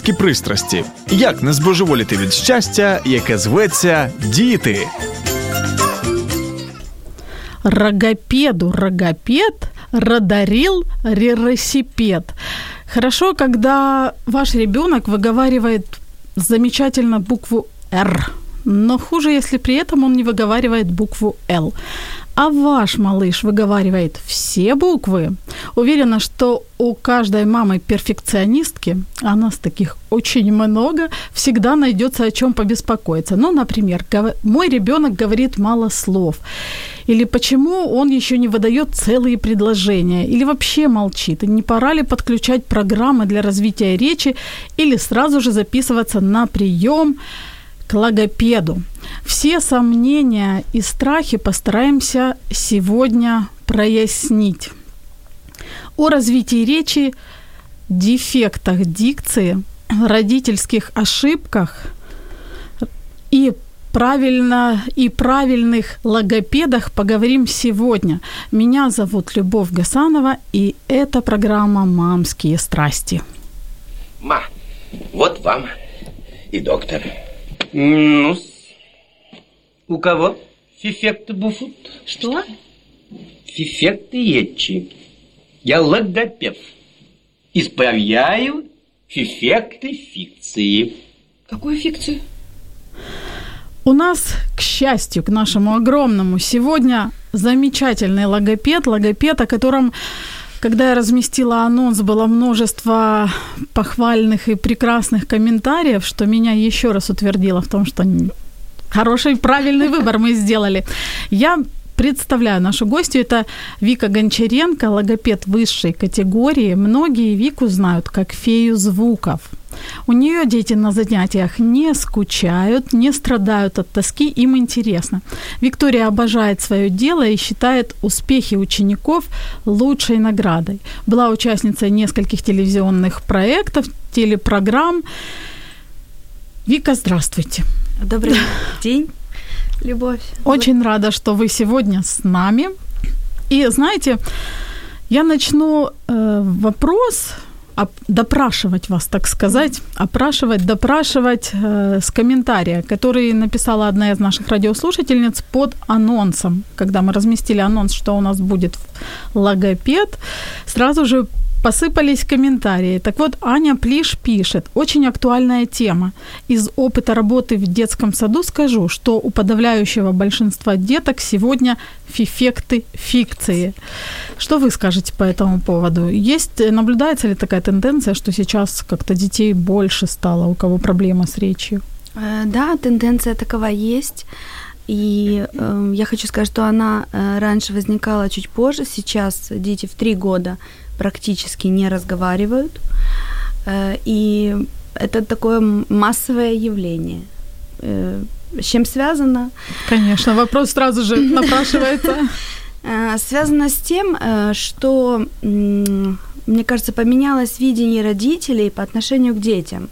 Мамські пристрасті. Як не збожеволіти від щастя, яке зветься діти. Рогопеду рогопед, родарил реросипед. Хорошо, когда ваш ребенок выговаривает замечательно букву «Р», но хуже, если при этом он не выговаривает букву «Л». А ваш малыш выговаривает все буквы. Уверена, что у каждой мамы-перфекционистки, а нас таких очень много, всегда найдется о чем побеспокоиться. Ну, например, мой ребенок говорит мало слов. Или почему он еще не выдает целые предложения, или вообще молчит, и не пора ли подключать программы для развития речи, или сразу же записываться на прием к логопеду. Все сомнения и страхи постараемся сегодня прояснить. О развитии речи, дефектах дикции, родительских ошибках и правильно и правильных логопедах поговорим сегодня. Меня зовут Любовь Гасанова, и это программа «Мамские страсти». Ма, вот вам и доктор. Ну У кого фифекты буфут? Что? Фифекты етчи. Я логопед. Исправляю фифекты фикции. Какую фикцию? У нас, к счастью, к нашему огромному, сегодня замечательный логопед, логопед, о котором, когда я разместила анонс, было множество похвальных и прекрасных комментариев, что меня еще раз утвердило в том, что хороший, правильный выбор мы сделали. Я представляю нашу гостью. Это Вика Гончаренко, логопед высшей категории. Многие Вику знают как фею звуков. У нее дети на занятиях не скучают, не страдают от тоски, им интересно. Виктория обожает свое дело и считает успехи учеников лучшей наградой. Была участницей нескольких телевизионных проектов, телепрограмм. Вика, здравствуйте. Добрый день, Любовь. Очень рада, что вы сегодня с нами. И знаете, я начну э, вопрос допрашивать вас, так сказать, опрашивать, допрашивать э, с комментария, который написала одна из наших радиослушательниц под анонсом, когда мы разместили анонс, что у нас будет логопед, сразу же посыпались комментарии. Так вот, Аня Плиш пишет, очень актуальная тема. Из опыта работы в детском саду скажу, что у подавляющего большинства деток сегодня фифекты фикции. Что вы скажете по этому поводу? Есть, наблюдается ли такая тенденция, что сейчас как-то детей больше стало, у кого проблема с речью? Да, тенденция такова есть. И э, я хочу сказать, что она э, раньше возникала чуть позже. Сейчас дети в три года практически не разговаривают. Э, и это такое массовое явление. Э, с чем связано? Конечно, вопрос сразу же напрашивается. Э, связано с тем, что, мне кажется, поменялось видение родителей по отношению к детям.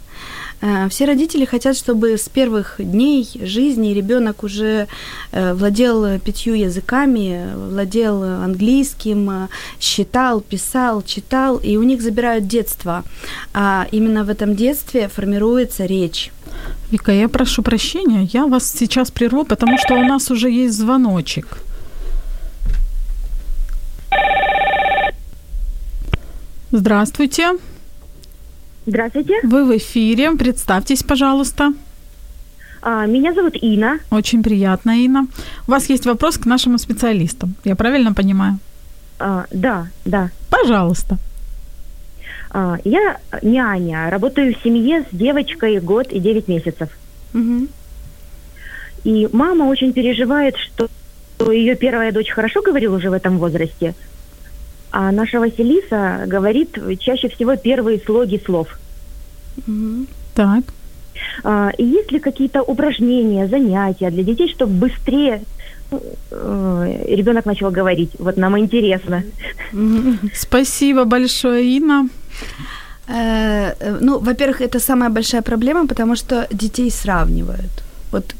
Все родители хотят, чтобы с первых дней жизни ребенок уже владел пятью языками, владел английским, считал, писал, читал, и у них забирают детство. А именно в этом детстве формируется речь. Вика, я прошу прощения, я вас сейчас прерву, потому что у нас уже есть звоночек. Здравствуйте. Здравствуйте. Вы в эфире. Представьтесь, пожалуйста. А, Меня зовут Инна. Очень приятно, Инна. У вас есть вопрос к нашему специалисту. Я правильно понимаю? А, Да, да. Пожалуйста. А, Я няня, работаю в семье с девочкой год и 9 месяцев. Мгм. И мама очень переживает, что ее первая дочь хорошо говорила уже в этом возрасте, а наша Василиса говорит чаще всего первые слоги слов. Так. А, И есть ли какие-то упражнения, занятия для детей, чтобы быстрее э, ребенок начал говорить? Вот нам интересно. Спасибо большое, Инна. Э, э, Ну, во-первых, это самая большая проблема, потому что детей сравнивают. Вот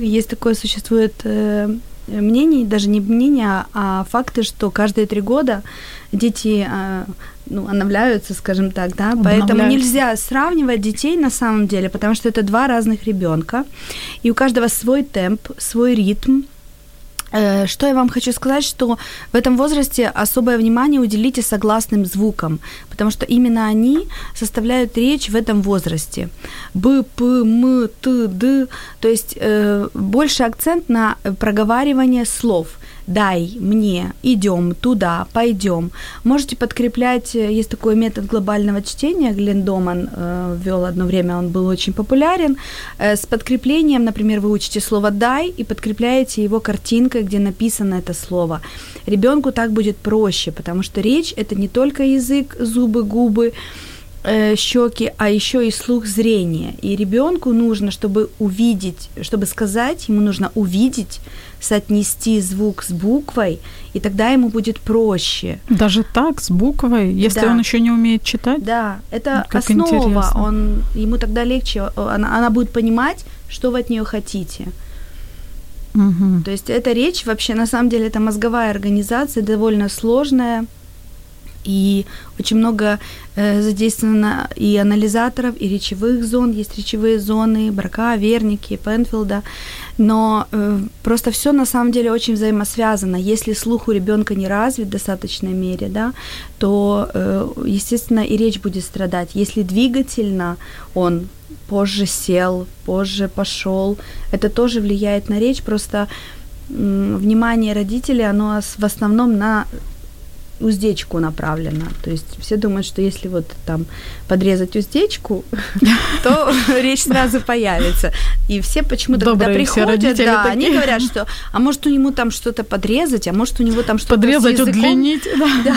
есть такое существует э, мнение, даже не мнение, а- факты, что каждые три года дети э, ну, обновляются, скажем так, да, поэтому нельзя сравнивать детей на самом деле, потому что это два разных ребенка, и у каждого свой темп, свой ритм, Что я вам хочу сказать, что в этом возрасте особое внимание уделите согласным звукам, потому что именно они составляют речь в этом возрасте. Б, П, М, Т, Д. То есть э, больше акцент на проговаривание слов. Дай мне, идем туда, пойдем. Можете подкреплять, э, есть такой метод глобального чтения, Глен Доман э, ввел одно время, он был очень популярен. Э, с подкреплением, например, вы учите слово дай и подкрепляете его картинкой, где написано это слово. Ребенку так будет проще, потому что речь это не только язык, зубы, губы, э, щеки, а еще и слух, зрение. И ребенку нужно, чтобы увидеть, чтобы сказать, ему нужно увидеть, соотнести звук с буквой, и тогда ему будет проще. Даже так, с буквой, если Да. он еще не умеет читать? Да, это Как основа. интересно. Он, ему тогда легче, она, она будет понимать, что вы от нее хотите. Мгм. То есть эта речь вообще, на самом деле, это мозговая организация, довольно сложная, и очень много э, задействовано и анализаторов, и речевых зон, есть речевые зоны Брака, Верники, Пенфилда, но э, просто все на самом деле очень взаимосвязано. Если слух у ребенка не развит в достаточной мере, да, то, э, естественно, и речь будет страдать. Если двигательно он позже сел, позже пошел, это тоже влияет на речь, просто внимание родителей, оно в основном на уздечку направлено. То есть все думают, что если вот там подрезать уздечку, то речь сразу появится. И все почему-то, когда приходят, да, они говорят, что а может у него там что-то подрезать, а может у него там что-то Подрезать, удлинить. Да.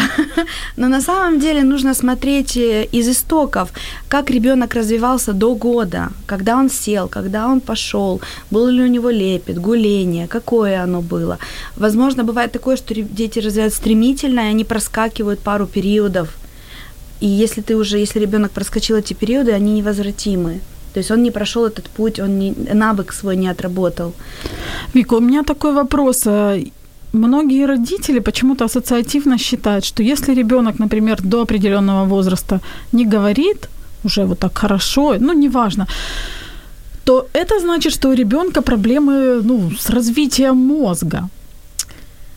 Но на самом деле нужно смотреть э, из истоков, как ребенок развивался до года, когда он сел, когда он пошел, был ли у него лепет, гуление, какое оно было. Возможно, бывает такое, что дети развиваются стремительно, и они проскакивают пару периодов. И если ты уже, если ребенок проскочил эти периоды, они невозвратимы. То есть он не прошел этот путь, он не, навык свой не отработал. Вика, у меня такой вопрос. А, Многие родители почему-то ассоциативно считают, что если ребенок, например, до определенного возраста не говорит уже вот так хорошо, ну, неважно, то это значит, что у ребенка проблемы ну, с развитием мозга.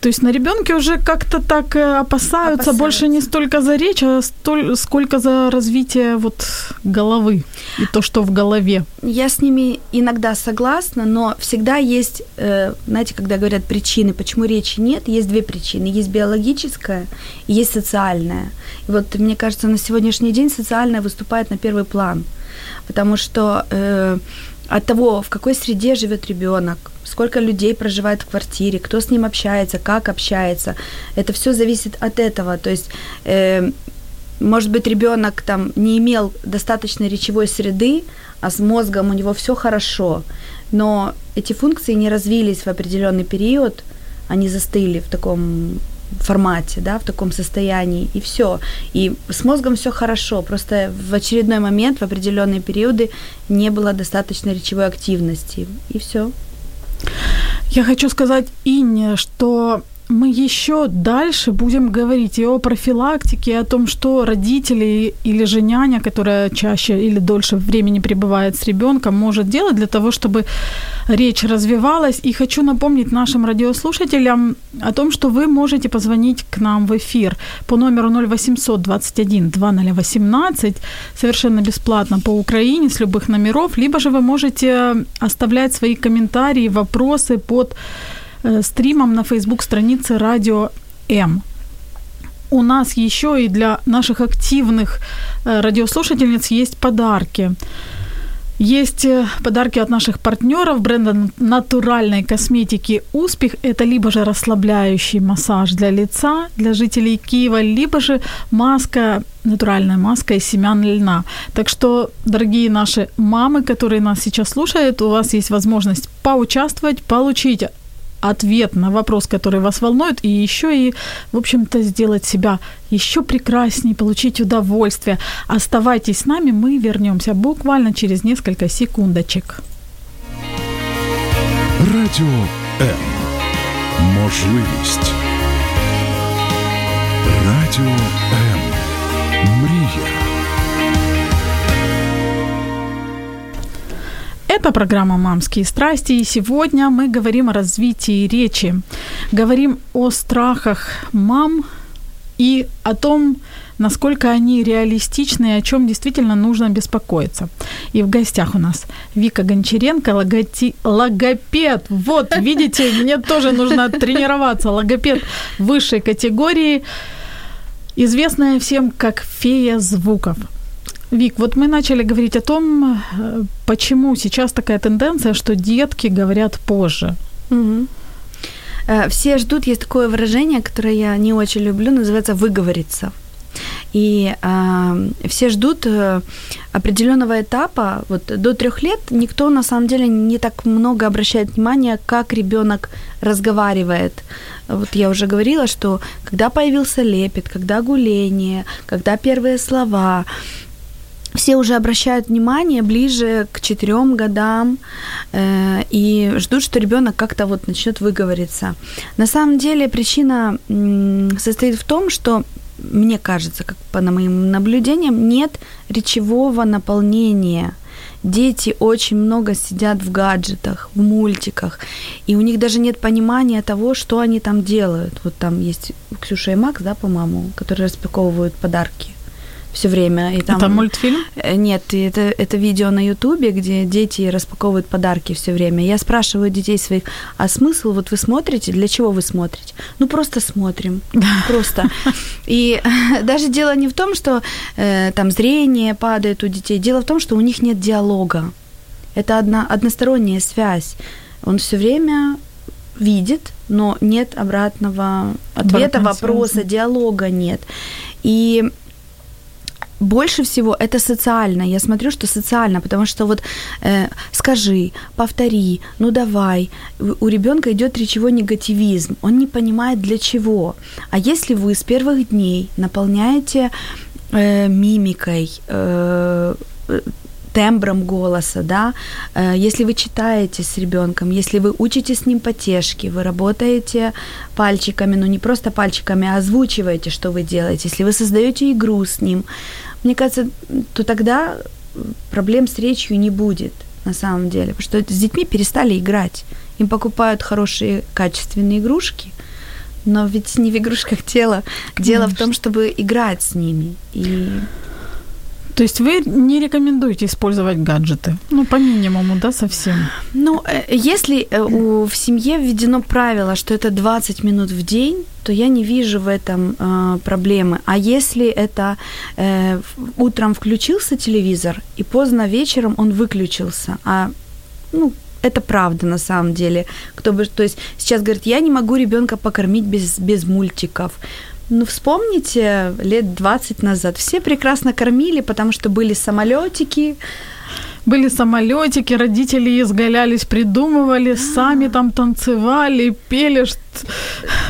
То есть на ребенке уже как-то так э, опасаются, Опасаются. больше не столько за речь, а столь, сколько за развитие вот головы и то, что в голове. Я с ними иногда согласна, но всегда есть, э, знаете, когда говорят причины, почему речи нет, есть две причины. Есть биологическая и есть социальная. И вот мне кажется, на сегодняшний день социальная выступает на первый план, потому что э, от того, в какой среде живет ребенок, сколько людей проживает в квартире, кто с ним общается, как общается, это все зависит от этого. То есть э, может быть, ребенок там не имел достаточной речевой среды, а с мозгом у него все хорошо, но эти функции не развились в определенный период, они застыли в таком формате, да, в таком состоянии, и все. И с мозгом все хорошо, просто в очередной момент, в определенные периоды не было достаточно речевой активности, и все. Я хочу сказать Инне, что мы еще дальше будем говорить и о профилактике, и о том, что родители или же няня, которая чаще или дольше времени пребывает с ребенком, может делать для того, чтобы речь развивалась. И хочу напомнить нашим радиослушателям о том, что вы можете позвонить к нам в эфир по номеру 0800 21 2018 совершенно бесплатно по Украине с любых номеров, либо же вы можете оставлять свои комментарии, вопросы под стримом на Facebook странице Радио М. У нас еще и для наших активных э, радиослушательниц есть подарки. Есть э, подарки от наших партнеров бренда натуральной косметики «Успех». Это либо же расслабляющий массаж для лица, для жителей Киева, либо же маска, натуральная маска из семян льна. Так что, дорогие наши мамы, которые нас сейчас слушают, у вас есть возможность поучаствовать, получить ответ на вопрос, который вас волнует, и еще и, в общем-то, сделать себя еще прекраснее, получить удовольствие. Оставайтесь с нами, мы вернемся буквально через несколько секундочек. Радіо М. Можливість. Радіо М. Мрія. Это программа «Мамские страсти», и сегодня мы говорим о развитии речи. Говорим о страхах мам и о том, насколько они реалистичны и о чем действительно нужно беспокоиться. И в гостях у нас Вика Гончаренко, логоти... логопед. Вот, видите, мне тоже нужно тренироваться. Логопед высшей категории, известная всем как фея звуков. Вик, вот мы начали говорить о том, э, почему сейчас такая тенденция, что детки говорят позже. Э, Все ждут, есть такое выражение, которое я не очень люблю, называется выговориться. И э, все ждут э, определенного этапа. Вот до трех лет никто на самом деле не так много обращает внимания, как ребенок разговаривает. Вот я уже говорила, что когда появился лепет, когда гуление, когда первые слова, все уже обращают внимание ближе к четырем годам э, и ждут, что ребенок как-то вот начнет выговориться. На самом деле причина м, состоит в том, что мне кажется, как по моим наблюдениям, нет речевого наполнения. Дети очень много сидят в гаджетах, в мультиках, и у них даже нет понимания того, что они там делают. Вот там есть Ксюша и Макс, да, по-моему, которые распаковывают подарки все время. И там, Это мультфильм? Э, Нет, это, это видео на Ютубе, где дети распаковывают подарки все время. Я спрашиваю детей своих, а смысл, вот вы смотрите, для чего вы смотрите? Ну, просто смотрим. Просто. И даже дело не в том, что э, там зрение падает у детей, дело в том, что у них нет диалога. Это одна, односторонняя связь. Он все время видит, но нет обратного ответа, вопроса, связи. диалога нет. И больше всего это социально. Я смотрю, что социально, потому что вот э, скажи, повтори, ну давай. У ребенка идет речевой негативизм. Он не понимает для чего. А если вы с первых дней наполняете э, мимикой, э, э, тембром голоса, да, Э, если вы читаете с ребенком, если вы учите с ним потешки, вы работаете пальчиками, ну не просто пальчиками, а озвучиваете, что вы делаете, если вы создаете игру с ним, мне кажется, то тогда проблем с речью не будет на самом деле, потому что с детьми перестали играть, им покупают хорошие качественные игрушки, но ведь не в игрушках дело, дело в том, чтобы играть с ними. И То есть вы не рекомендуете использовать гаджеты? Ну, по минимуму, да, совсем? Ну, э, если э, в семье введено правило, что это 20 минут в день, то я не вижу в этом э, проблемы. А если это э, утром включился телевизор, и поздно вечером он выключился, а ну, это правда на самом деле. Кто бы, то есть сейчас говорит, я не могу ребенка покормить без, без мультиков. Ну, вспомните, лет 20 назад. Все прекрасно кормили, потому что были самолетики, Были самолетики, родители изгалялись, придумывали, сами там танцевали, пели.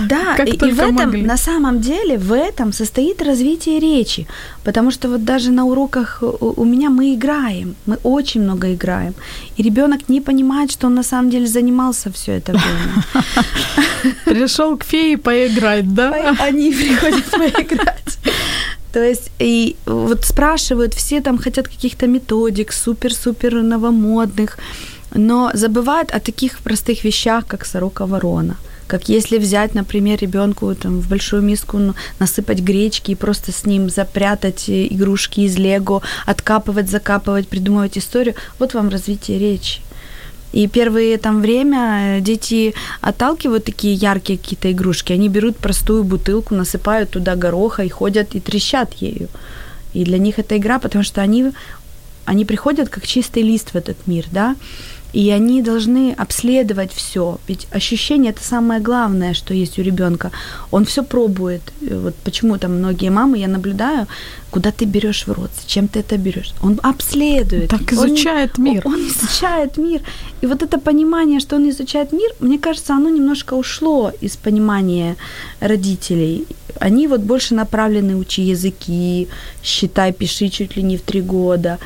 Да, Как и, и в этом, могли. на самом деле, в этом состоит развитие речи. Потому что вот даже на уроках у, у меня мы играем, мы очень много играем. И ребенок не понимает, что он на самом деле занимался все это время. Пришел к фее поиграть, да? Они приходят поиграть. То есть, и вот спрашивают, все там хотят каких-то методик, супер-супер новомодных, но забывают о таких простых вещах, как сорока ворона. Как если взять, например, ребенку там, в большую миску насыпать гречки и просто с ним запрятать э, игрушки из лего, откапывать, закапывать, придумывать историю. Вот вам развитие речи. И первые там время э, дети отталкивают такие яркие какие-то игрушки. Они берут простую бутылку, насыпают туда гороха и ходят и трещат ею. И для них это игра, потому что они, они приходят как чистый лист в этот мир, да и они должны обследовать все. Ведь ощущение это самое главное, что есть у ребенка. Он все пробует. Вот почему там многие мамы, я наблюдаю, куда ты берешь в рот, зачем ты это берешь. Он обследует. Так изучает он, мир. Он, он изучает мир. И вот это понимание, что он изучает мир, мне кажется, оно немножко ушло из понимания родителей. Они вот больше направлены учи языки, считай, пиши чуть ли не в три года.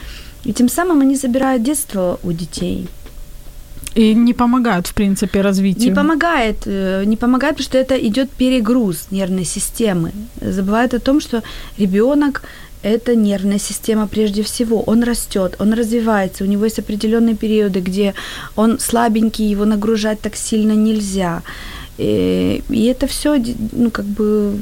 И тем самым они забирают детство у детей. И не помогают, в принципе, развитию. Не помогает, э, не помогает, потому что это идет перегруз нервной системы. Забывают о том, что ребенок это нервная система прежде всего. Он растет, он развивается, у него есть определенные периоды, где он слабенький, его нагружать так сильно нельзя. И, э, и это все, ну, как бы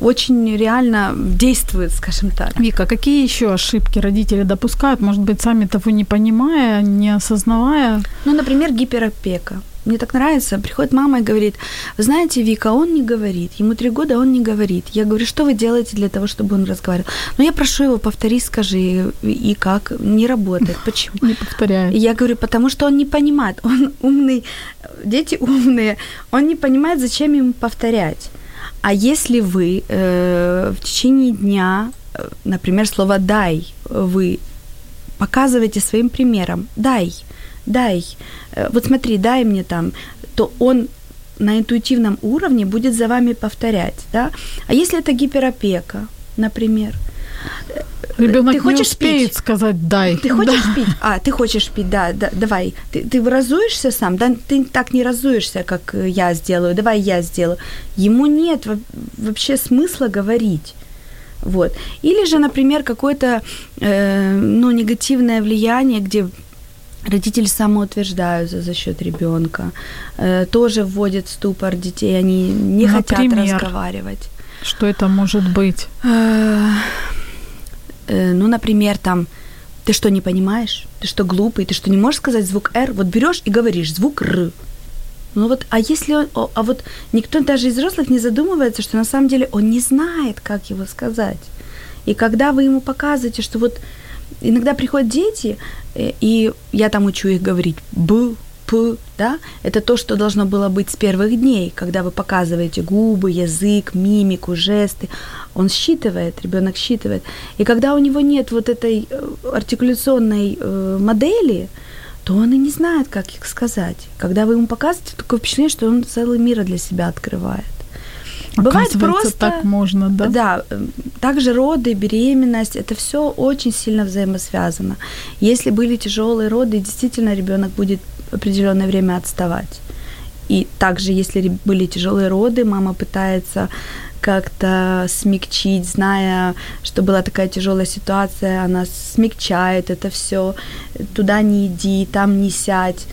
очень реально действует, скажем так. Вика, какие еще ошибки родители допускают, может быть, сами того не понимая, не осознавая? Ну, например, гиперопека. Мне так нравится. Приходит мама и говорит, вы знаете, Вика, он не говорит. Ему три года, он не говорит. Я говорю, что вы делаете для того, чтобы он разговаривал? Ну, я прошу его, повтори, скажи. И как? Не работает. Почему? Не повторяет. Я говорю, потому что он не понимает. Он умный. Дети умные. Он не понимает, зачем им повторять. А если вы э, в течение дня, э, например, слово «дай» вы показываете своим примером, «дай», «дай», э, вот смотри, «дай мне там», то он на интуитивном уровне будет за вами повторять, да? А если это гиперопека, например, Ребенок ты хочешь не успеет пить? сказать дай. Ты хочешь да. пить? А, ты хочешь пить, да, да давай. Ты, ты разуешься сам? Да, ты так не разуешься, как я сделаю. Давай я сделаю. Ему нет вообще смысла говорить. Вот. Или же, например, какое-то э, ну, негативное влияние, где родители самоутверждаются за счет ребенка, э, тоже вводят в ступор детей, они не например, хотят разговаривать. Что это может быть? Э, ну, например, там, ты что, не понимаешь? Ты что, глупый? Ты что, не можешь сказать звук «р»? Вот берешь и говоришь звук «р». Ну вот, а если он, а вот никто даже из взрослых не задумывается, что на самом деле он не знает, как его сказать. И когда вы ему показываете, что вот иногда приходят дети, э, и я там учу их говорить «б», п, да, это то, что должно было быть с первых дней, когда вы показываете губы, язык, мимику, жесты. Он считывает, ребенок считывает. И когда у него нет вот этой э, артикуляционной э, модели, то он и не знает, как их сказать. Когда вы ему показываете, такое впечатление, что он целый мир для себя открывает. Бывает просто так можно, да? Да, э, также роды, беременность, это все очень сильно взаимосвязано. Если были тяжелые роды, действительно ребенок будет определенное время отставать. И также, если были тяжелые роды, мама пытается как-то смягчить, зная, что была такая тяжелая ситуация, она смягчает это все. Туда не иди, там не сядь.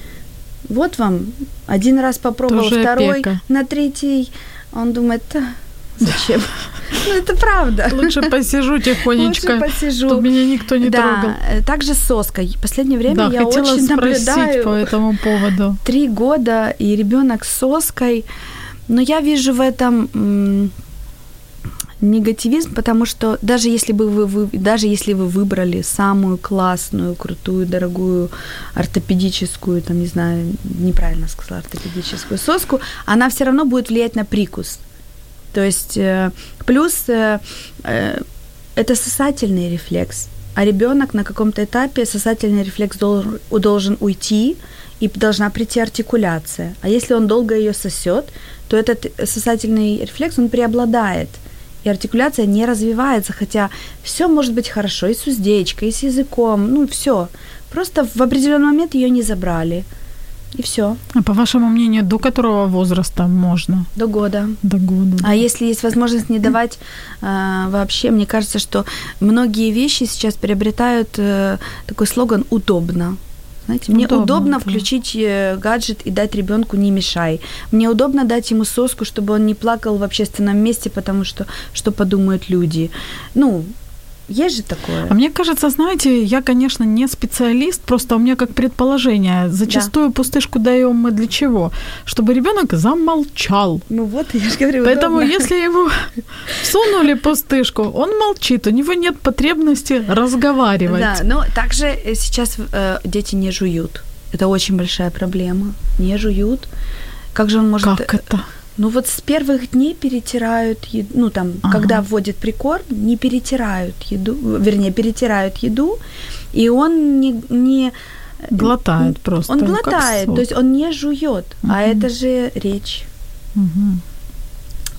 Вот вам один раз попробовал, Тоже второй, опека. на третий он думает, Зачем? Ну, это правда. Лучше посижу тихонечко, Лучше посижу. чтобы меня никто не да, трогал. Также соска. В последнее время да, я очень наблюдаю. по этому поводу. Три года, и ребенок с соской. Но я вижу в этом негативизм, потому что даже если бы вы, вы даже если вы выбрали самую классную, крутую, дорогую ортопедическую, там не знаю, неправильно сказала ортопедическую соску, она все равно будет влиять на прикус. То есть э, плюс э, э, это сосательный рефлекс, а ребенок на каком-то этапе сосательный рефлекс должен, должен уйти, и должна прийти артикуляция. А если он долго ее сосет, то этот сосательный рефлекс, он преобладает. И артикуляция не развивается, хотя все может быть хорошо и с уздечкой, и с языком, ну все. Просто в определенный момент ее не забрали. И все. А по вашему мнению, до которого возраста можно? До года. До года. А если есть возможность не давать э, вообще, мне кажется, что многие вещи сейчас приобретают э, такой слоган «удобно». Знаете, мне удобно, удобно да. включить э, гаджет и дать ребенку не мешай. Мне удобно дать ему соску, чтобы он не плакал в общественном месте, потому что что подумают люди. Ну, есть же такое. А мне кажется, знаете, я, конечно, не специалист, просто у меня как предположение. Зачастую да. пустышку даем мы для чего? Чтобы ребенок замолчал. Ну вот, я же говорю. Поэтому, удобно. если ему сунули пустышку, он молчит, у него нет потребности разговаривать. Да, но также э, сейчас э, дети не жуют. Это очень большая проблема. Не жуют. Как же он может... Как это? Ну вот с первых дней перетирают еду, ну там, ага. когда вводят прикорм, не перетирают еду, вернее, перетирают еду, и он не... не глотает просто. Он глотает, то есть он не жует, угу. а это же речь. Угу.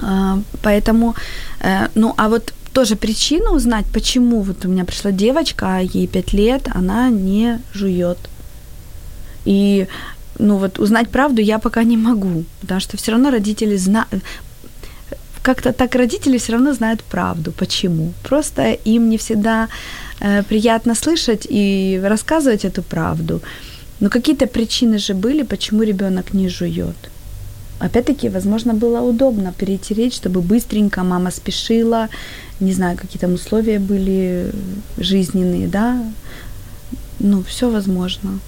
А, поэтому, э, ну а вот тоже причину узнать, почему вот у меня пришла девочка, а ей 5 лет, она не жует. И ну вот узнать правду я пока не могу, потому что все равно родители знают, как-то так родители все равно знают правду. Почему? Просто им не всегда э, приятно слышать и рассказывать эту правду. Но какие-то причины же были, почему ребенок не жует. Опять-таки, возможно, было удобно перетереть, чтобы быстренько мама спешила, не знаю, какие там условия были жизненные, да. Ну, все возможно.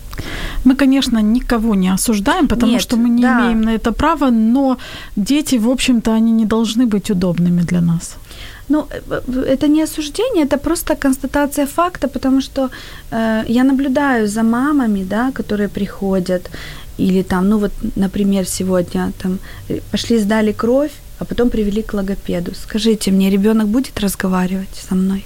Мы, конечно, никого не осуждаем, потому Нет, что мы не да. имеем на это права, но дети, в общем-то, они не должны быть удобными для нас. Ну, это не осуждение, это просто констатация факта, потому что э, я наблюдаю за мамами, да, которые приходят, или там, ну вот, например, сегодня там э, пошли, сдали кровь, а потом привели к логопеду. Скажите мне, ребенок будет разговаривать со мной?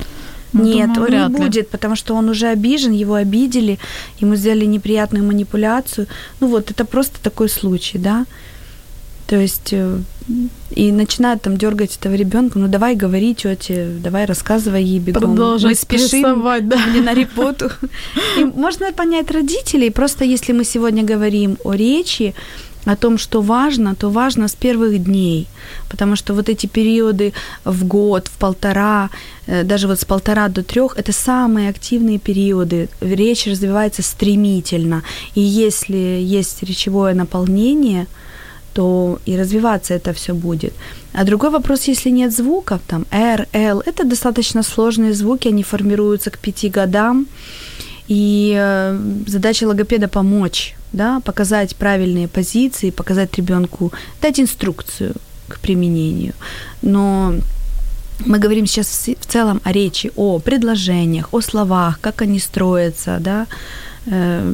Ну, Нет, думаю, он не ли. будет, потому что он уже обижен, его обидели, ему сделали неприятную манипуляцию. Ну вот, это просто такой случай, да. То есть э, и начинают там дергать этого ребенка, ну давай говори, тете, давай рассказывай ей бегом. Продолжать Мы спешим да. мне на работу. И можно понять родителей, просто если мы сегодня говорим о речи, о том, что важно, то важно с первых дней, потому что вот эти периоды в год, в полтора, э, даже вот с полтора до трех, это самые активные периоды. Речь развивается стремительно, и если есть речевое наполнение, то и развиваться это все будет. А другой вопрос, если нет звуков, там R, L, это достаточно сложные звуки, они формируются к пяти годам, и э, задача логопеда помочь, да, показать правильные позиции, показать ребенку, дать инструкцию к применению. Но мы говорим сейчас в целом о речи, о предложениях, о словах, как они строятся, да. Э,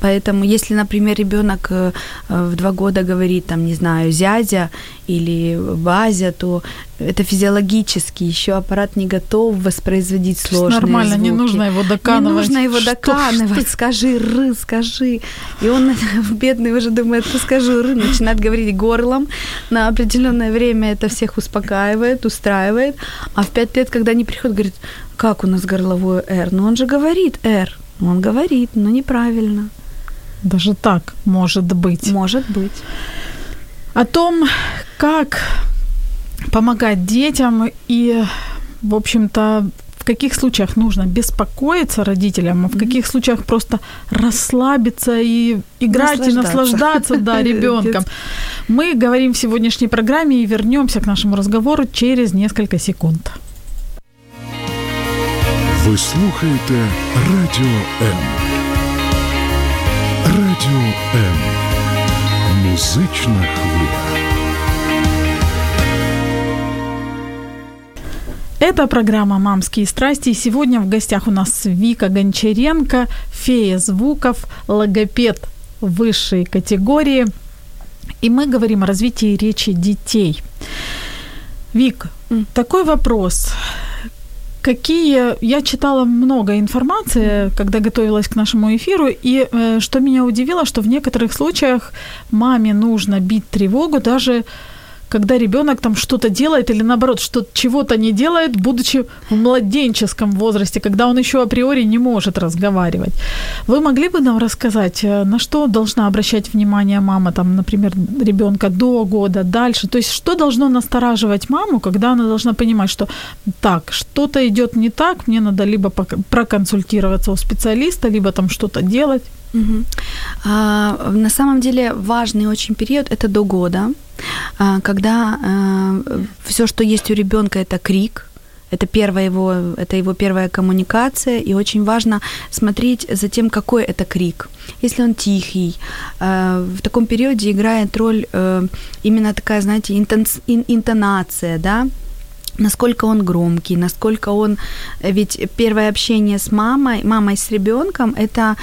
Поэтому, если, например, ребенок э, в два года говорит, там, не знаю, зязя или базя, то это физиологически, еще аппарат не готов воспроизводить сложные Нормально, звуки. не нужно его Не доканывать. нужно его Что- доканывать. что- Скажи ры, скажи. И он, бедный, уже думает, ну скажу ры, начинает говорить горлом. На определенное время это всех успокаивает, устраивает. А в пять лет, когда они приходят, говорит, как у нас горловое «р»? Ну он же говорит «р». Он говорит, но неправильно. Даже так может быть. Может быть. О том, как помогать детям и, в общем-то, в каких случаях нужно беспокоиться родителям, а в каких случаях просто расслабиться и играть и Наслаждаться. наслаждаться да, ребенком. Мы говорим в сегодняшней программе и вернемся к нашему разговору через несколько секунд. Ви слухаєте Радіо М. Радіо М. Музична хвиля. Это программа «Мамские страсти». И сегодня в гостях у нас Вика Гончаренко, фея звуков, логопед высшей категории. И мы говорим о развитии речи детей. Вик, М. такой вопрос. Какие... Я читала много информации, когда готовилась к нашему эфиру, и э, что меня удивило, что в некоторых случаях маме нужно бить тревогу даже когда ребенок там что-то делает или наоборот, что чего-то не делает, будучи в младенческом возрасте, когда он еще априори не может разговаривать. Вы могли бы нам рассказать, э, на что должна обращать внимание мама, там, например, ребенка до года, дальше? То есть что должно настораживать маму, когда она должна понимать, что так, что-то идет не так, мне надо либо проконсультироваться у специалиста, либо там что-то делать? А, на самом деле важный очень период это до года, а, когда а, все, что есть у ребенка, это крик, это первая его, это его первая коммуникация, и очень важно смотреть за тем, какой это крик. Если он тихий, э, в таком периоде играет роль э, именно такая, знаете, интонация, да, насколько он громкий, насколько он... Ведь первое общение с мамой, мамой с ребенком, это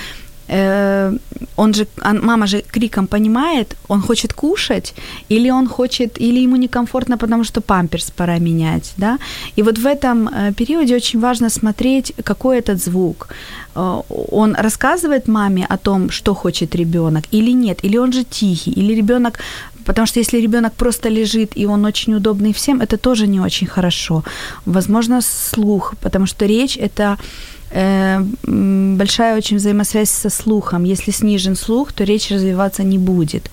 Э, он же, мама же криком понимает, он хочет кушать, или он хочет, или ему некомфортно, потому что памперс пора менять, да. И вот в этом э, периоде очень важно смотреть, какой этот звук. Э, он рассказывает маме о том, что хочет ребенок, или нет, или он же тихий, или ребенок Потому что если ребенок просто лежит и он очень удобный всем, это тоже не очень хорошо. Возможно, слух, потому что речь это большая очень взаимосвязь со слухом. Если снижен слух, то речь развиваться не будет.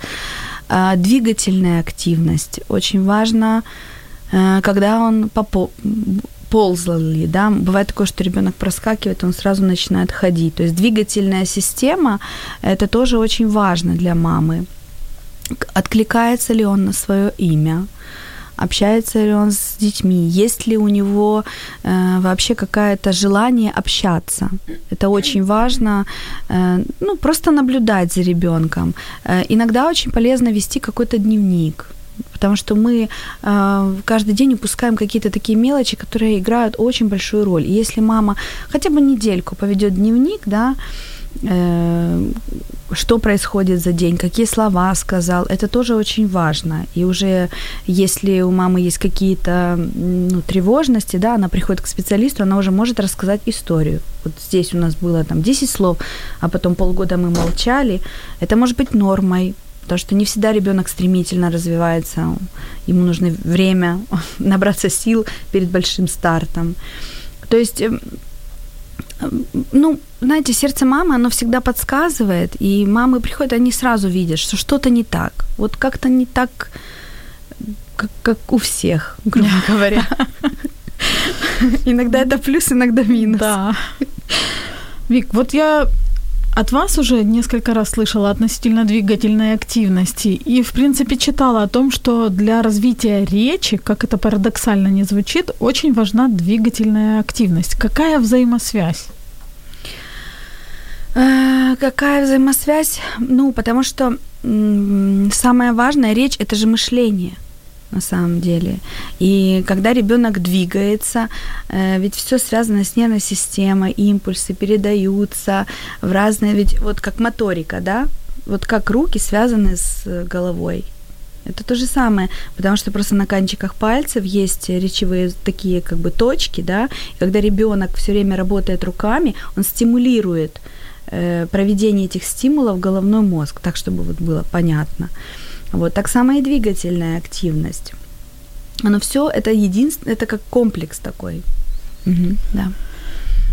А двигательная активность очень важна, э, когда он попо- ползал ли, да, бывает такое, что ребенок проскакивает, он сразу начинает ходить. То есть двигательная система это тоже очень важно для мамы. Откликается ли он на свое имя? Общается ли он с детьми, есть ли у него э, вообще какое-то желание общаться. Это очень важно, э, ну, просто наблюдать за ребенком. Э, иногда очень полезно вести какой-то дневник, потому что мы э, каждый день упускаем какие-то такие мелочи, которые играют очень большую роль. И если мама хотя бы недельку поведет дневник, да, э, что происходит за день, какие слова сказал, это тоже очень важно. И уже если у мамы есть какие-то ну, тревожности, да, она приходит к специалисту, она уже может рассказать историю. Вот здесь у нас было там 10 слов, а потом полгода мы молчали. Это может быть нормой, потому что не всегда ребенок стремительно развивается, ему нужно время набраться сил перед большим стартом. То есть эм, ну, знаете, сердце мамы, оно всегда подсказывает, и мамы приходят, они сразу видят, что что-то не так. Вот как-то не так, как, как у всех, грубо говоря. Иногда это плюс, иногда минус. Да. Вик, вот я от вас уже несколько раз слышала относительно двигательной активности и, в принципе, читала о том, что для развития речи, как это парадоксально не звучит, очень важна двигательная активность. Какая взаимосвязь? Э, какая взаимосвязь? Ну, потому что самое важное речь это же мышление на самом деле. И когда ребенок двигается, э, ведь все связано с нервной системой, импульсы передаются в разные, ведь вот как моторика, да, вот как руки связаны с головой. Это то же самое, потому что просто на кончиках пальцев есть речевые такие как бы точки, да, и когда ребенок все время работает руками, он стимулирует э, проведение этих стимулов в головной мозг, так чтобы вот было понятно. Вот так само и двигательная активность. Оно все это единственное, это как комплекс такой. Угу, да.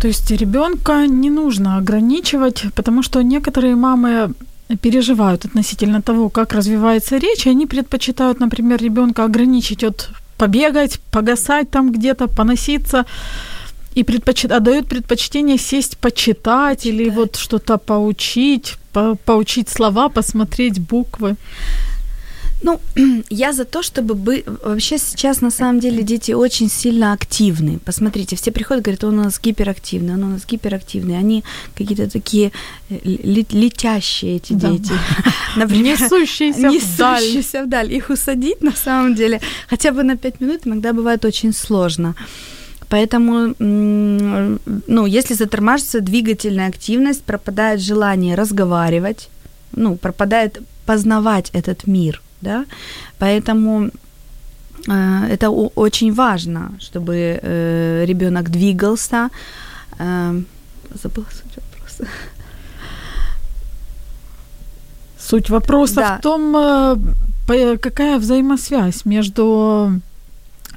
То есть ребенка не нужно ограничивать, потому что некоторые мамы переживают относительно того, как развивается речь, и они предпочитают, например, ребенка ограничить от побегать, погасать там где-то, поноситься, и предпочит, отдают предпочтение сесть почитать, почитать. или вот что-то поучить, по, поучить слова, посмотреть буквы. Ну, я за то, чтобы бы... Вообще сейчас, на самом деле, дети очень сильно активны. Посмотрите, все приходят, говорят, он у нас гиперактивный, он у нас гиперактивный. Они какие-то такие э, летящие эти да. дети. Например, несущиеся, несущиеся вдаль. вдаль. Их усадить, на самом деле, хотя бы на пять минут иногда бывает очень сложно. Поэтому, ну, если затормаживается двигательная активность, пропадает желание разговаривать, ну, пропадает познавать этот мир – да, поэтому э, это очень важно, чтобы э, ребенок двигался. Э, забыла суть вопроса. Суть вопроса да. в том, какая взаимосвязь между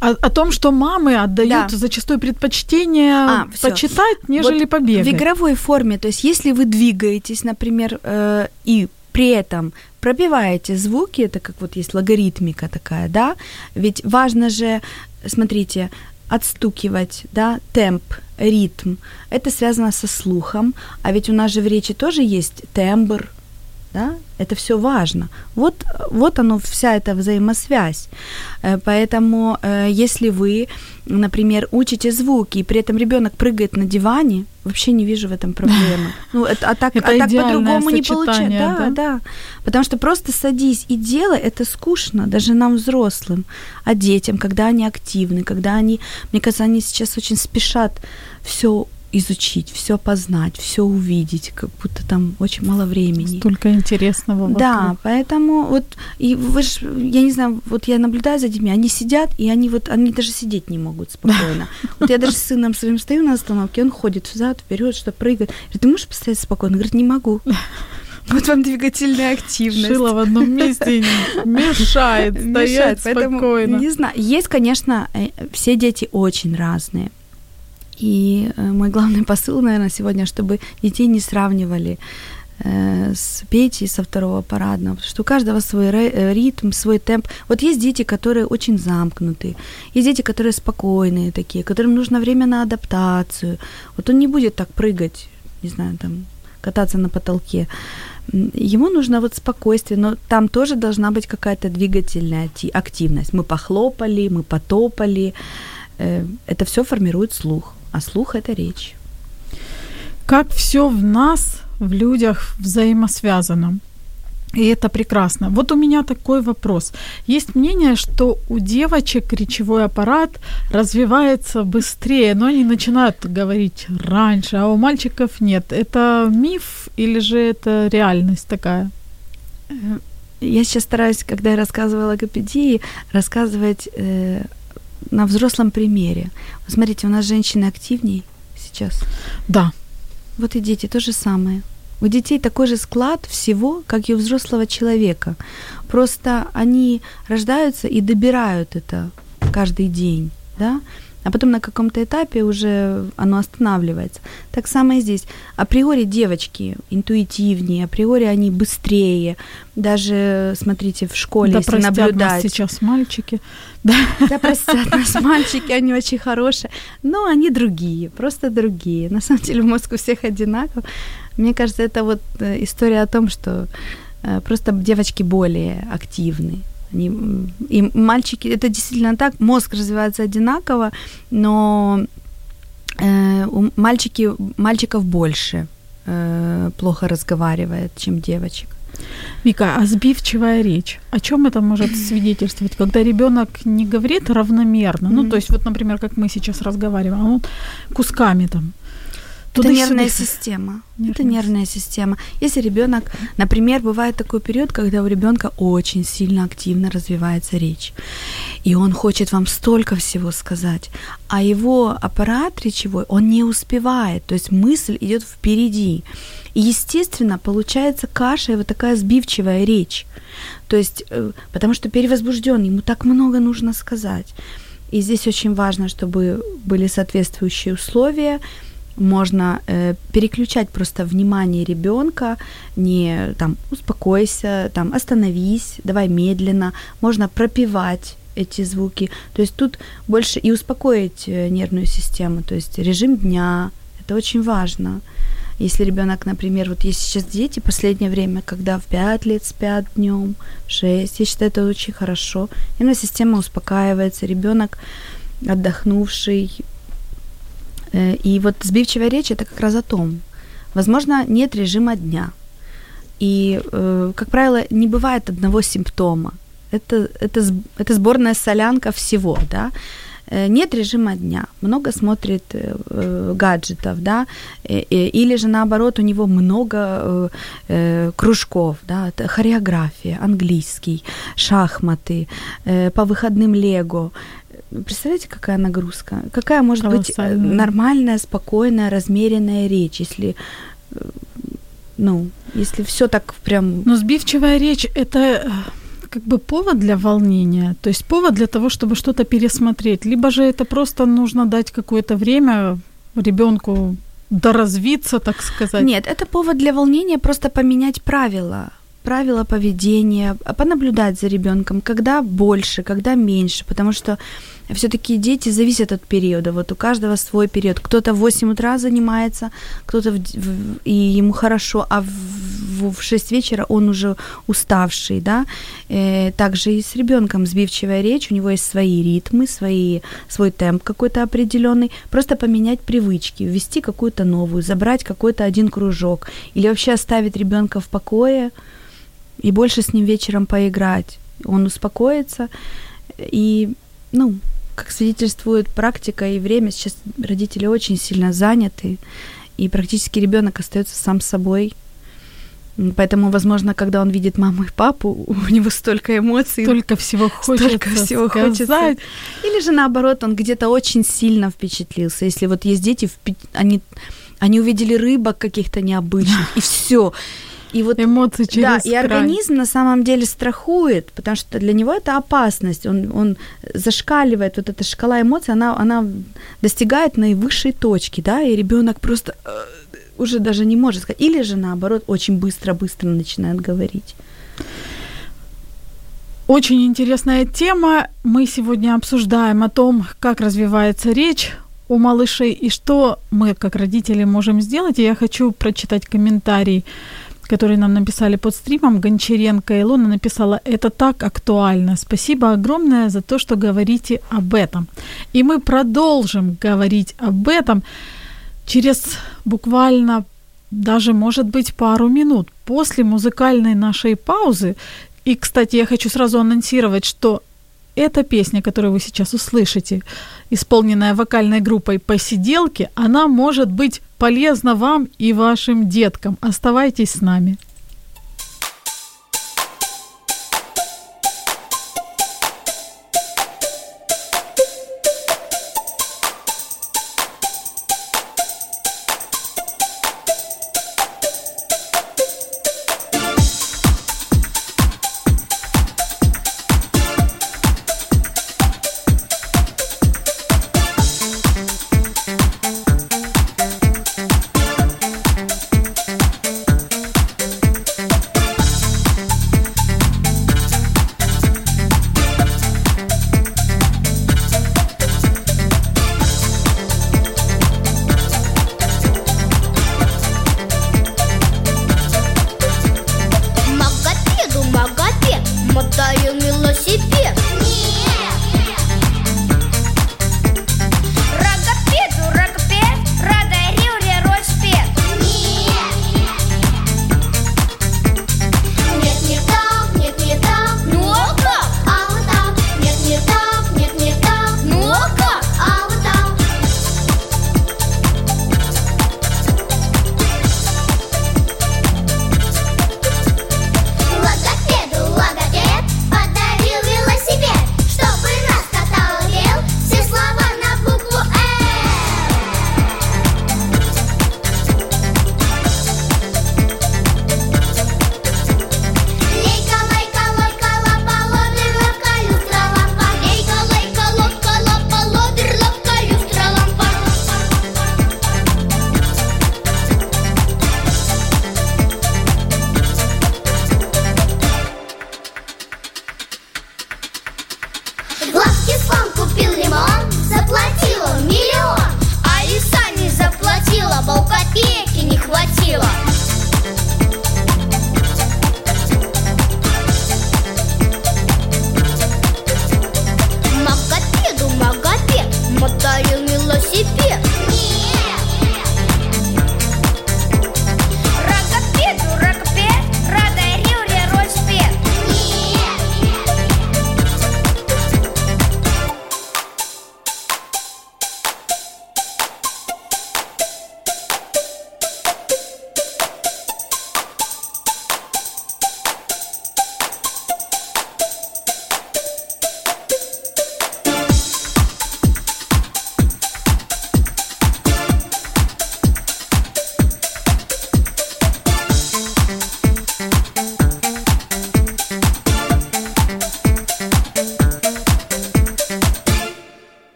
о, о том, что мамы отдают Да. зачастую предпочтение А, всё. почитать, нежели Вот побегать. В игровой форме, то есть если вы двигаетесь, например, э, и при этом пробиваете звуки, это как вот есть логаритмика такая, да, ведь важно же, смотрите, отстукивать, да, темп, ритм, это связано со слухом, а ведь у нас же в речи тоже есть тембр, да, это все важно. Вот, вот оно, вся эта взаимосвязь. Э, Поэтому, э, если вы, например, учите звуки, и при этом ребенок прыгает на диване, вообще не вижу в этом проблемы. Ну, а так, Это а так по-другому не получается. Да, да? да. Потому что просто садись и делай, это скучно, даже нам взрослым. А детям, когда они активны, когда они, мне кажется, они сейчас очень спешат все изучить, все познать, все увидеть, как будто там очень мало времени. Столько интересного. Да, вокруг. поэтому вот и вы ж, я не знаю, вот я наблюдаю за детьми, они сидят и они вот они даже сидеть не могут спокойно. Вот я даже с сыном своим стою на остановке, он ходит взад, вперед, что прыгает. Говорит, ты можешь постоять спокойно? Говорит, не могу. Вот вам двигательная активность. Шила в одном месте мешает стоять Мешает, спокойно. Не знаю. Есть, конечно, э, все дети очень разные. И э, мой главный посыл, наверное, сегодня, чтобы детей не сравнивали э, с Петей со второго парадного, потому что у каждого свой э, ритм, свой темп. Вот есть дети, которые очень замкнутые, есть дети, которые спокойные такие, которым нужно время на адаптацию. Вот он не будет так прыгать, не знаю, там, кататься на потолке. Ему нужно вот спокойствие, но там тоже должна быть какая-то двигательная ти- активность. Мы похлопали, мы потопали. Это все формирует слух, а слух это речь. Как все в нас, в людях взаимосвязано. И это прекрасно. Вот у меня такой вопрос. Есть мнение, что у девочек речевой аппарат развивается быстрее, но они начинают говорить раньше, а у мальчиков нет. Это миф или же это реальность такая? Э, Я сейчас стараюсь, когда я рассказываю о логопедии, рассказывать э, на взрослом примере. Вот смотрите, у нас женщины активнее сейчас. Да, Вот и дети то же самое. У детей такой же склад всего, как и у взрослого человека. Просто они рождаются и добирают это каждый день, да? А потом на каком-то этапе уже оно останавливается. Так само и здесь. Априори девочки интуитивнее, априори они быстрее. Даже, смотрите, в школе, да если простят нас наблюдать. сейчас мальчики. Да, простят нас мальчики, они очень хорошие. Но они другие, просто другие. На самом деле мозг у всех одинаков. Мне кажется, это вот э, история о том, что э, просто девочки более активны. Они, и мальчики, это действительно так, мозг развивается одинаково, но э, у мальчики, мальчиков больше э, плохо разговаривает, чем девочек. Вика, а сбивчивая речь, о чем это может свидетельствовать, когда ребенок не говорит равномерно? Ну, то есть, вот, например, как мы сейчас разговариваем, а он кусками там. Это туда-сюда. нервная система. Это Нервная нервная система. Если ребенок, например, бывает такой период, когда у ребенка очень сильно активно развивается речь, и он хочет вам столько всего сказать, а его аппарат речевой, он не успевает, то есть мысль идет впереди. И, естественно, получается каша и вот такая сбивчивая речь. То есть, э, потому что перевозбужден, ему так много нужно сказать. И здесь очень важно, чтобы были соответствующие условия, можно э, переключать просто внимание ребенка, не там успокойся, там остановись, давай медленно, можно пропивать эти звуки. То есть тут больше и успокоить э, нервную систему, то есть режим дня, это очень важно. Если ребенок, например, вот есть сейчас дети последнее время, когда в 5 лет спят днем, 6, я считаю, это очень хорошо. Нервная система успокаивается, ребенок отдохнувший, И вот сбивчивая речь это как раз о том. Возможно, нет режима дня. И, э, как правило, не бывает одного симптома. Это, это, это сборная солянка всего, да. Э, Нет режима дня, много смотрит э, э, гаджетов, да, э, э, или же наоборот у него много э, э, кружков, да, это хореография, английский, шахматы, э, по выходным лего. Представляете, какая нагрузка? Какая может быть э, нормальная, спокойная, размеренная речь, если, э, ну, если все так прям... Но сбивчивая речь – это э, как бы повод для волнения, то есть повод для того, чтобы что-то пересмотреть, либо же это просто нужно дать какое-то время ребенку доразвиться, так сказать. Нет, это повод для волнения просто поменять правила правила поведения, понаблюдать за ребенком, когда больше, когда меньше, потому что все-таки дети зависят от периода. Вот у каждого свой период. Кто-то в 8 утра занимается, кто-то в, в, и ему хорошо, а в, в 6 вечера он уже уставший, да. Э, также и с ребенком сбивчивая речь, у него есть свои ритмы, свои, свой темп какой-то определенный. Просто поменять привычки, ввести какую-то новую, забрать какой-то один кружок или вообще оставить ребенка в покое и больше с ним вечером поиграть. Он успокоится и, ну, как свидетельствует практика и время, сейчас родители очень сильно заняты, и практически ребенок остается сам собой. Поэтому, возможно, когда он видит маму и папу, у него столько эмоций, столько всего хочется, столько всего сказать. хочется. Или же наоборот, он где-то очень сильно впечатлился. Если вот есть дети, они, они увидели рыбок каких-то необычных, и все. И вот эмоции через Да, и организм на самом деле страхует, потому что для него это опасность. Он, он зашкаливает, вот эта шкала эмоций, она, она достигает наивысшей точки, да, и ребенок просто э, уже даже не может сказать. Или же наоборот, очень быстро-быстро начинает говорить. Очень интересная тема. Мы сегодня обсуждаем о том, как развивается речь у малышей и что мы, как родители, можем сделать. И я хочу прочитать комментарий которые нам написали под стримом, Гончаренко Илона написала, это так актуально. Спасибо огромное за то, что говорите об этом. И мы продолжим говорить об этом через буквально даже, может быть, пару минут после музыкальной нашей паузы. И, кстати, я хочу сразу анонсировать, что эта песня, которую вы сейчас услышите, исполненная вокальной группой «Посиделки», она может быть полезна вам и вашим деткам. Оставайтесь с нами.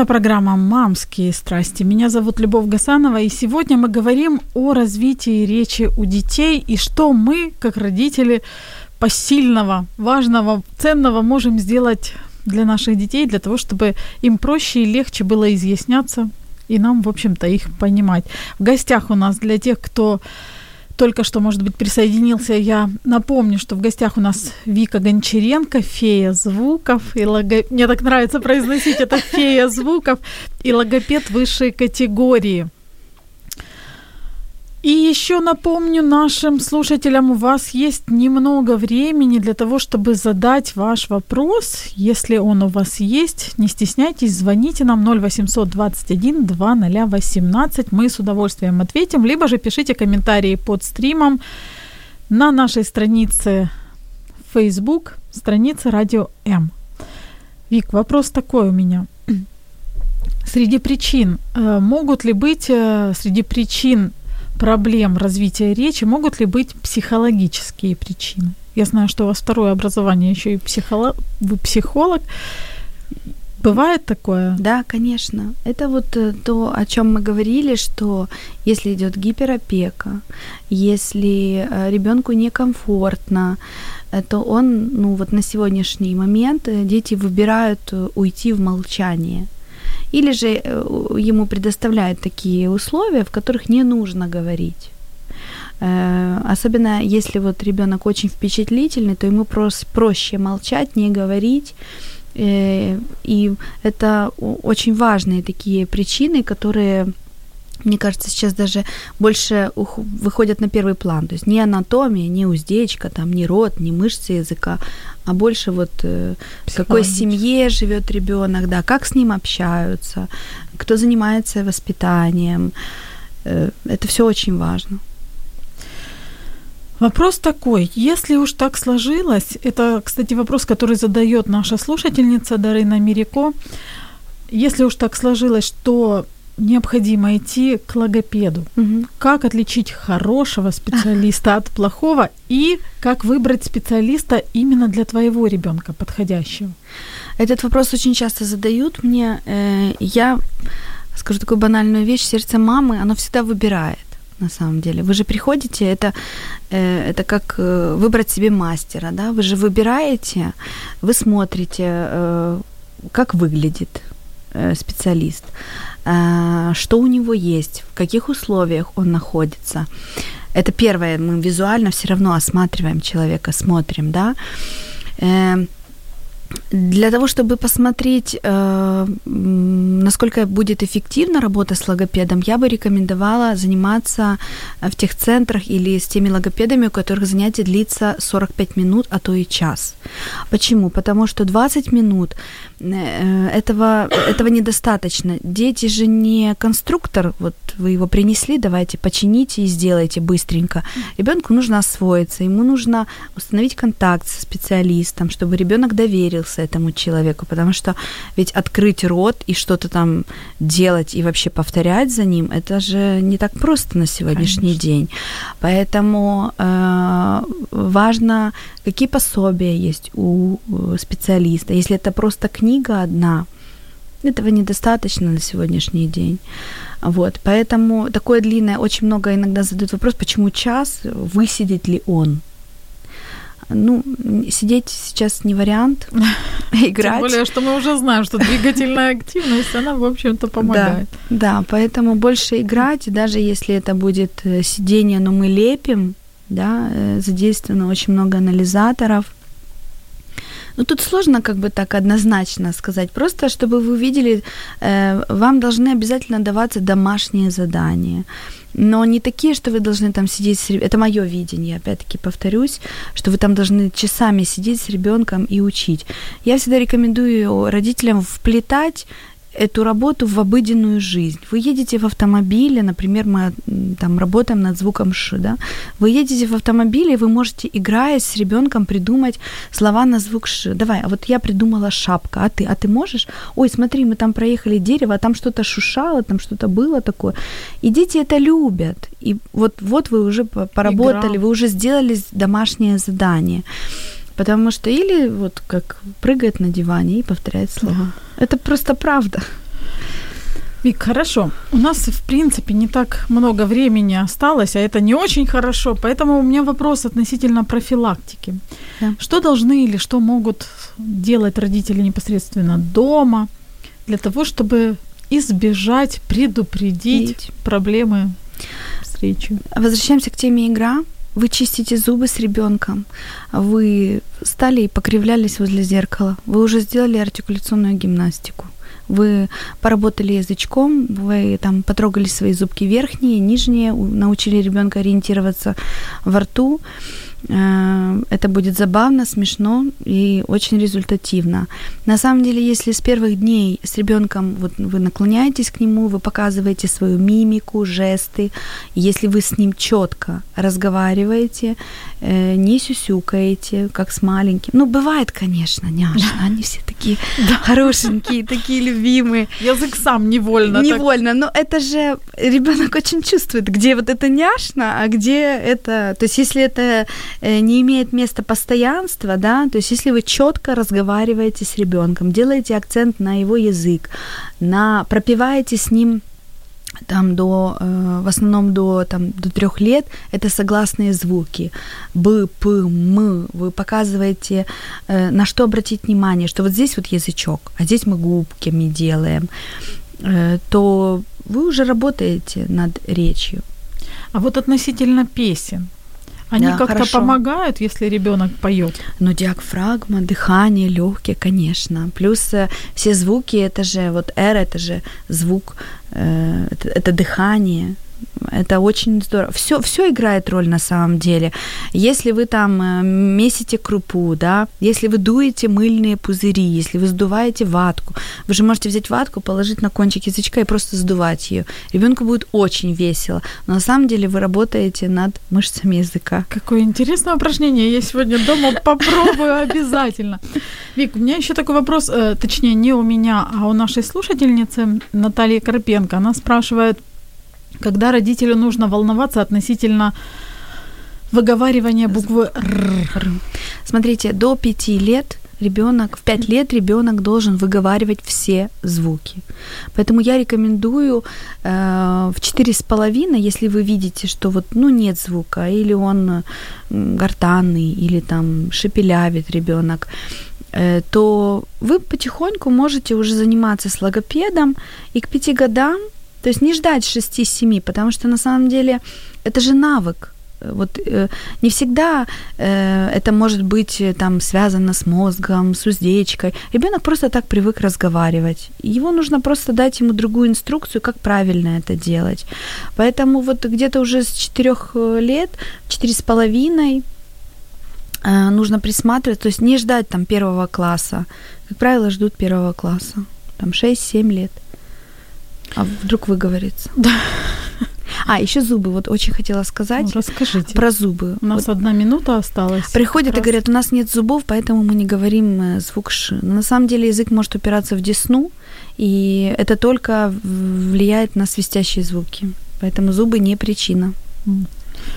Это программа «Мамские страсти». Меня зовут Любовь Гасанова, и сегодня мы говорим о развитии речи у детей и что мы, как родители, посильного, важного, ценного можем сделать для наших детей, для того, чтобы им проще и легче было изъясняться и нам, в общем-то, их понимать. В гостях у нас для тех, кто только что, может быть, присоединился, я напомню, что в гостях у нас Вика Гончаренко, фея звуков, и лого... мне так нравится произносить это фея звуков, и логопед высшей категории. И еще напомню нашим слушателям, у вас есть немного времени для того, чтобы задать ваш вопрос. Если он у вас есть, не стесняйтесь, звоните нам 0800 21 2018. Мы с удовольствием ответим. Либо же пишите комментарии под стримом на нашей странице Facebook, странице Радио М. Вик, вопрос такой у меня. Среди причин, э, могут ли быть э, среди причин проблем развития речи могут ли быть психологические причины? Я знаю, что у вас второе образование еще и психолог, вы психолог. Бывает такое? Да, конечно. Это вот э, то, о чем мы говорили, что если идет гиперопека, если э, ребенку некомфортно, э, то он, ну вот на сегодняшний момент дети выбирают уйти в молчание или же э, ему предоставляют такие условия, в которых не нужно говорить. Э, особенно если вот ребенок очень впечатлительный, то ему прос- проще молчать, не говорить. Э, и это очень важные такие причины, которые мне кажется, сейчас даже больше выходят на первый план. То есть не анатомия, не уздечка, там, не рот, не мышцы языка, а больше вот э, в какой семье живет ребенок, да, как с ним общаются, кто занимается воспитанием. Э, это все очень важно. Вопрос такой, если уж так сложилось, это, кстати, вопрос, который задает наша слушательница Дарина Мирико, если уж так сложилось, что необходимо идти к логопеду. Угу. Как отличить хорошего специалиста от плохого и как выбрать специалиста именно для твоего ребенка подходящего? Этот вопрос очень часто задают мне. Э, я скажу такую банальную вещь: сердце мамы, оно всегда выбирает. На самом деле, вы же приходите, это э, это как э, выбрать себе мастера, да? Вы же выбираете, вы смотрите, как выглядит специалист что у него есть, в каких условиях он находится. Это первое, мы визуально все равно осматриваем человека, смотрим, да. Э, для того, чтобы посмотреть, э, насколько будет эффективна работа с логопедом, я бы рекомендовала заниматься в тех центрах или с теми логопедами, у которых занятие длится 45 минут, а то и час. Почему? Потому что 20 минут Э, этого, этого недостаточно. Дети же не конструктор, вот вы его принесли, давайте почините и сделайте быстренько. Ребенку нужно освоиться, ему нужно установить контакт с специалистом, чтобы ребенок доверился этому человеку, потому что ведь открыть рот и что-то там делать и вообще повторять за ним, это же не так просто на сегодняшний Конечно. день. Поэтому э, важно, какие пособия есть у специалиста. Если это просто книга, книга одна. Этого недостаточно на сегодняшний день. Вот, поэтому такое длинное, очень много иногда задают вопрос, почему час, высидит ли он? Ну, сидеть сейчас не вариант, играть. Тем более, что мы уже знаем, что двигательная активность, она, в общем-то, помогает. Да, да, поэтому больше играть, даже если это будет э, сидение, но мы лепим, да, э, задействовано очень много анализаторов – ну, тут сложно как бы так однозначно сказать. Просто, чтобы вы увидели, э, вам должны обязательно даваться домашние задания. Но не такие, что вы должны там сидеть с Это мое видение, опять-таки повторюсь, что вы там должны часами сидеть с ребенком и учить. Я всегда рекомендую родителям вплетать эту работу в обыденную жизнь. Вы едете в автомобиле, например, мы там работаем над звуком ш, да? Вы едете в автомобиле, и вы можете, играя с ребенком, придумать слова на звук ш. Давай, а вот я придумала шапка, а ты, а ты можешь? Ой, смотри, мы там проехали дерево, а там что-то шушало, там что-то было такое. И дети это любят. И вот, вот вы уже по- поработали, Игра. вы уже сделали домашнее задание. Потому что или вот как прыгает на диване и повторяет слова. Это просто правда. Вик, хорошо. У нас, в принципе, не так много времени осталось, а это не очень хорошо, поэтому у меня вопрос относительно профилактики. Да. Что должны или что могут делать родители непосредственно дома для того, чтобы избежать, предупредить Видеть. проблемы с речью? Возвращаемся к теме игра. Вы чистите зубы с ребенком, вы стали и покривлялись возле зеркала, вы уже сделали артикуляционную гимнастику, вы поработали язычком, вы там потрогали свои зубки верхние, нижние, научили ребенка ориентироваться во рту. Э, Это будет забавно, смешно и очень результативно. На самом деле, если с первых дней с ребенком вот вы наклоняетесь к нему, вы показываете свою мимику, жесты, если вы с ним четко разговариваете, э, не сюсюкаете, как с маленьким. Ну, бывает, конечно, няшно, они все такие хорошенькие, такие любимые. Язык сам невольно. Невольно, но это же ребенок очень чувствует, где вот это няшно, а где это... То есть если это не имеет места постоянства, да, то есть если вы четко разговариваете с ребенком, делаете акцент на его язык, на пропиваете с ним там до, э, в основном до, там, до трех лет, это согласные звуки. Б, П, М. Вы показываете, э, на что обратить внимание, что вот здесь вот язычок, а здесь мы губками делаем, э, то вы уже работаете над речью. А вот относительно песен. Они Да, как-то хорошо. помогают, если ребенок поет. Ну, диафрагма, дыхание, легкие, конечно. Плюс э, все звуки, это же, вот R, это же звук, э, это, это дыхание. Это очень здорово. Все, все играет роль на самом деле. Если вы там э, месите крупу, да, если вы дуете мыльные пузыри, если вы сдуваете ватку, вы же можете взять ватку, положить на кончик язычка и просто сдувать ее. Ребенку будет очень весело. Но на самом деле вы работаете над мышцами языка. Какое интересное упражнение. Я сегодня дома попробую обязательно. Вик, у меня еще такой вопрос, э, точнее, не у меня, а у нашей слушательницы Натальи Карпенко. Она спрашивает, когда родителю нужно волноваться относительно выговаривания буквы «р». Смотрите, до 5 лет ребенок, в 5 лет ребенок должен выговаривать все звуки. Поэтому я рекомендую э, в четыре с половиной, если вы видите, что вот ну нет звука, или он гортанный, или там шепелявит ребенок, э, то вы потихоньку можете уже заниматься с логопедом, и к пяти годам, то есть не ждать 6-7, потому что на самом деле это же навык. Э, Вот э, не всегда э, это может быть э, там связано с мозгом, с уздечкой. Ребенок просто так привык разговаривать. Его нужно просто дать ему другую инструкцию, как правильно это делать. Поэтому вот где-то уже с четырех лет, четыре с половиной э, нужно присматривать, то есть не ждать там первого класса. Как правило, ждут первого класса. Там 6-7 лет. А вдруг выговорится. Да. А, еще зубы. Вот очень хотела сказать Ну, расскажите. про зубы. У нас Вот одна минута осталась. приходят Как и раз. говорят, у нас нет зубов, поэтому мы не говорим э, звук ш. Но на самом деле язык может упираться в десну, и это только влияет на свистящие звуки. Поэтому зубы не причина.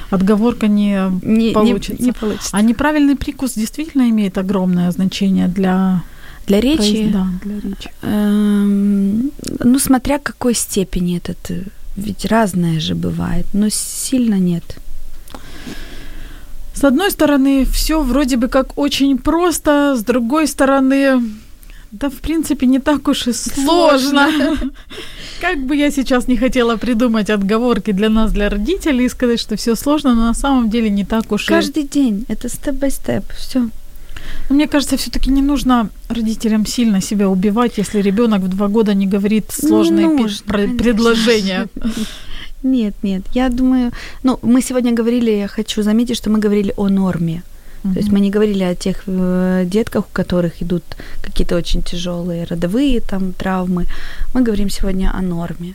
Отговорка не Не, получится. Не, не получится. А неправильный прикус действительно имеет огромное значение для Для речи, Да, для речи. эм, ну, смотря какой степени этот, э, ведь разное же бывает, но сильно нет. С одной стороны, все вроде бы как очень просто, с другой стороны, да, в принципе, не так уж и сложно. Как бы я сейчас не хотела придумать отговорки для нас, для родителей, и сказать, что все сложно, но на самом деле не так уж и... Каждый день, это степ-бай-степ, все. Но мне кажется, все-таки не нужно родителям сильно себя убивать, если ребенок в два года не говорит сложные пе- нужно, конечно. предложения. Нет, нет, я думаю, ну, мы сегодня говорили, я хочу заметить, что мы говорили о норме. То есть мы не говорили о тех э, детках, у которых идут какие-то очень тяжелые родовые там травмы. Мы говорим сегодня о норме.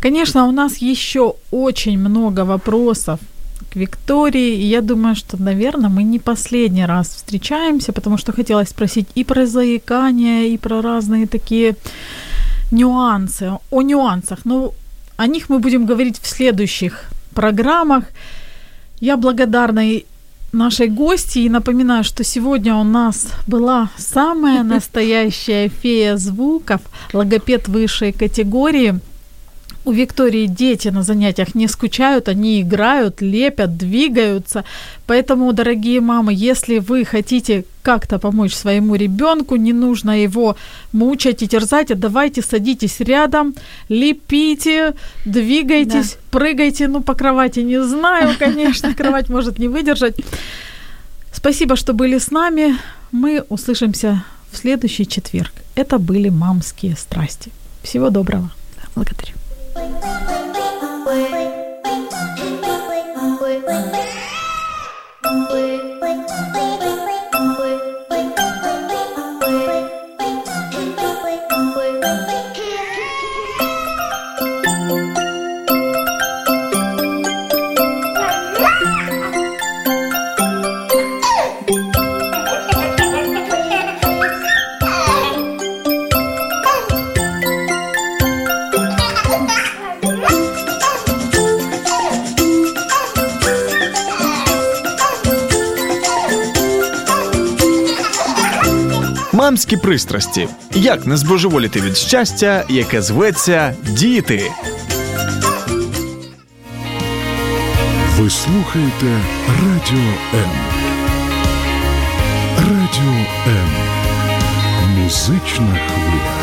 Конечно, у нас еще очень много вопросов к Виктории. И я думаю, что, наверное, мы не последний раз встречаемся, потому что хотелось спросить и про заикание, и про разные такие нюансы, о нюансах. Но о них мы будем говорить в следующих программах. Я благодарна и нашей гости и напоминаю, что сегодня у нас была самая настоящая фея звуков, логопед высшей категории – у Виктории дети на занятиях не скучают, они играют, лепят, двигаются. Поэтому, дорогие мамы, если вы хотите как-то помочь своему ребенку, не нужно его мучать и терзать, а давайте садитесь рядом, лепите, двигайтесь, да. прыгайте, ну по кровати не знаю, конечно, кровать может не выдержать. Спасибо, что были с нами. Мы услышимся в следующий четверг. Это были мамские страсти. Всего доброго. Благодарю. Thank you. Мамські пристрасті. Як не збожеволіти від щастя, яке зветься діти. Ви слухаєте Радіо М. Радіо М. Музична хвиля.